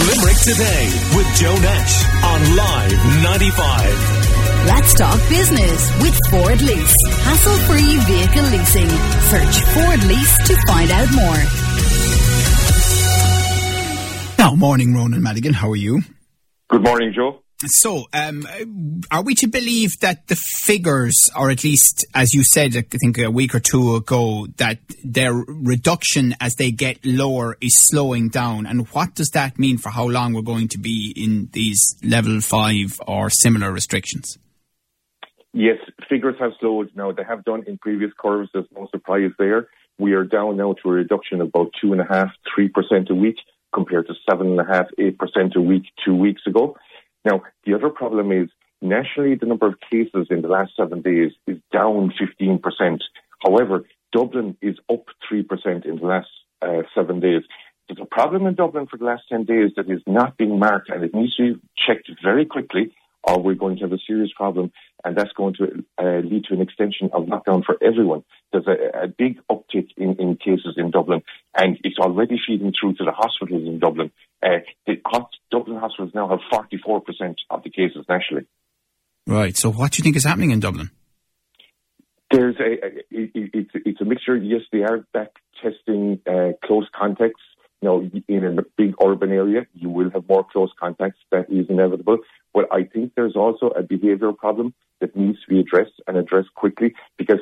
Limerick Today with Joe Nash on Live 95. Let's talk business with Ford Lease. Hassle free vehicle leasing. Search Ford Lease to find out more. Now, morning, Ronan Madigan. How are you? Good morning, Joe. So, um, are we to believe that the figures, or at least as you said, I think a week or two ago, that their reduction as they get lower is slowing down? And what does that mean for how long we're going to be in these level five or similar restrictions? Yes, figures have slowed now. They have done in previous curves. There's no surprise there. We are down now to a reduction of about two and a half, three percent a week compared to seven and a half, eight percent a week two weeks ago. Now, the other problem is nationally, the number of cases in the last seven days is down 15%. However, Dublin is up 3% in the last uh, seven days. There's a problem in Dublin for the last 10 days that is not being marked and it needs to be checked very quickly or we're going to have a serious problem, and that's going to uh, lead to an extension of lockdown for everyone. There's a, a big uptick in, in, cases in Dublin, and it's already feeding through to the hospitals in Dublin. Uh, the hot, Dublin hospitals now have 44% of the cases nationally. Right. So, what do you think is happening in Dublin? There's a, a it, it's, it's a mixture. Yes, they are back testing uh, close contacts you know, in a big urban area, you will have more close contacts. That is inevitable. But I think there's also a behavioural problem that needs to be addressed and addressed quickly because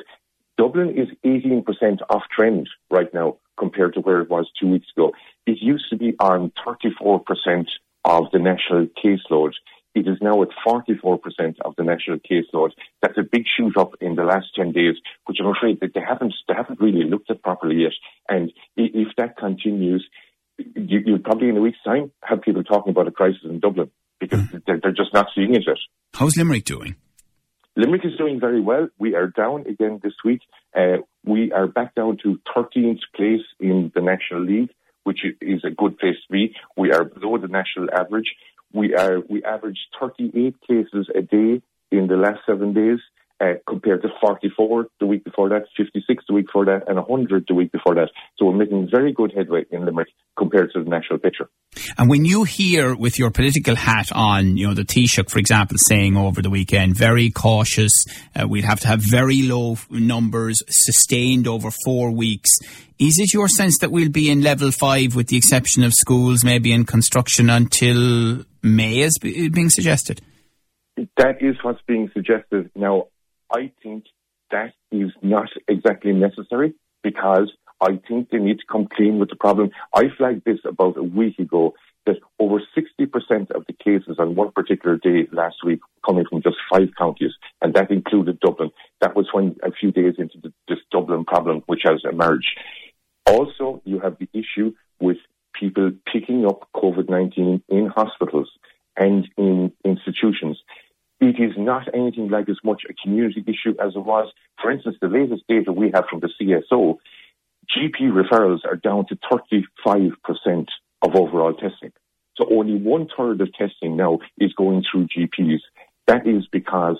Dublin is 18% off trend right now compared to where it was two weeks ago. It used to be on 34% of the national caseload. It is now at 44% of the national caseload. That's a big shoot up in the last 10 days, which I'm afraid that they haven't, they haven't really looked at properly yet. And if that continues, you, will probably in a week's time have people talking about a crisis in Dublin because mm. they're, they're, just not seeing it yet. How's Limerick doing? Limerick is doing very well. We are down again this week. Uh, we are back down to 13th place in the National League, which is a good place to be. We are below the national average. We are we averaged 38 cases a day in the last seven days uh, compared to 44 the week before that, 56 the week before that, and 100 the week before that. So we're making very good headway in Limerick compared to the national picture. And when you hear with your political hat on, you know, the Taoiseach, for example, saying over the weekend, very cautious, uh, we'd have to have very low numbers sustained over four weeks. Is it your sense that we'll be in level five with the exception of schools, maybe in construction until May, as being suggested? That is what's being suggested. Now, I think that is not exactly necessary because I think they need to come clean with the problem. I flagged this about a week ago that over 60% of the cases on one particular day last week coming from just five counties, and that included Dublin. That was when a few days into the, this Dublin problem, which has emerged. Also, you have the issue with people picking up COVID-19 in hospitals and in institutions. Is not anything like as much a community issue as it was. For instance, the latest data we have from the CSO, GP referrals are down to 35% of overall testing. So only one third of testing now is going through GPs. That is because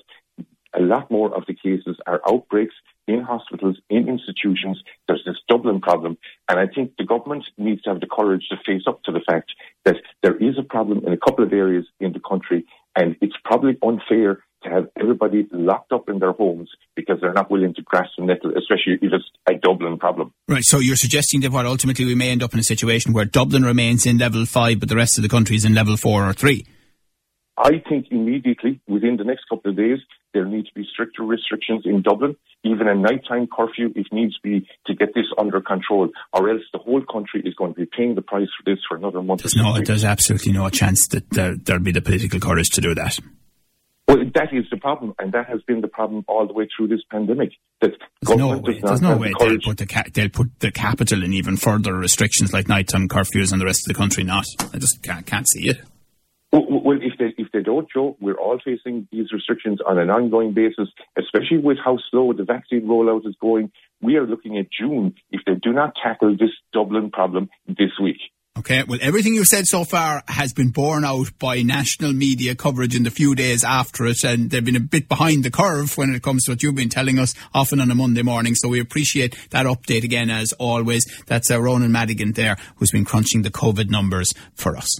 a lot more of the cases are outbreaks in hospitals, in institutions. There's this Dublin problem. And I think the government needs to have the courage to face up to the fact that there is a problem in a couple of areas in the country. And it's probably unfair to have everybody locked up in their homes because they're not willing to grasp the nettle, especially if it's a Dublin problem. Right. So you're suggesting that what ultimately we may end up in a situation where Dublin remains in level five, but the rest of the country is in level four or three? I think immediately within the next couple of days, there need to be stricter restrictions in Dublin, even a nighttime curfew if needs be to get this under control, or else the whole country is going to be paying the price for this for another month. There's no, there's absolutely no chance that there, there'll be the political courage to do that. Well, that is the problem, and that has been the problem all the way through this pandemic. That there's no way, there's no way the they'll put the ca- they'll put the capital in even further restrictions like nighttime curfews and the rest of the country not. I just can't, can't see it. Well, they if they don't, Joe, we're all facing these restrictions on an ongoing basis, especially with how slow the vaccine rollout is going. We are looking at June if they do not tackle this Dublin problem this week. Okay, well, everything you've said so far has been borne out by national media coverage in the few days after it, and they've been a bit behind the curve when it comes to what you've been telling us often on a Monday morning. So we appreciate that update again, as always. That's uh, Ronan Madigan there, who's been crunching the COVID numbers for us.